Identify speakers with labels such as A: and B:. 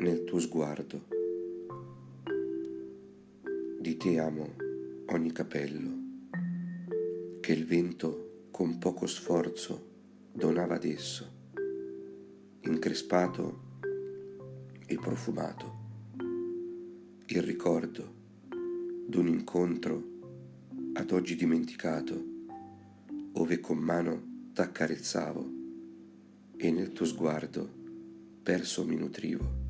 A: nel tuo sguardo. Di te amo ogni capello che il vento con poco sforzo donava ad esso, increspato e profumato. Il ricordo d'un incontro ad oggi dimenticato, ove con mano t'accarezzavo e nel tuo sguardo perso mi nutrivo.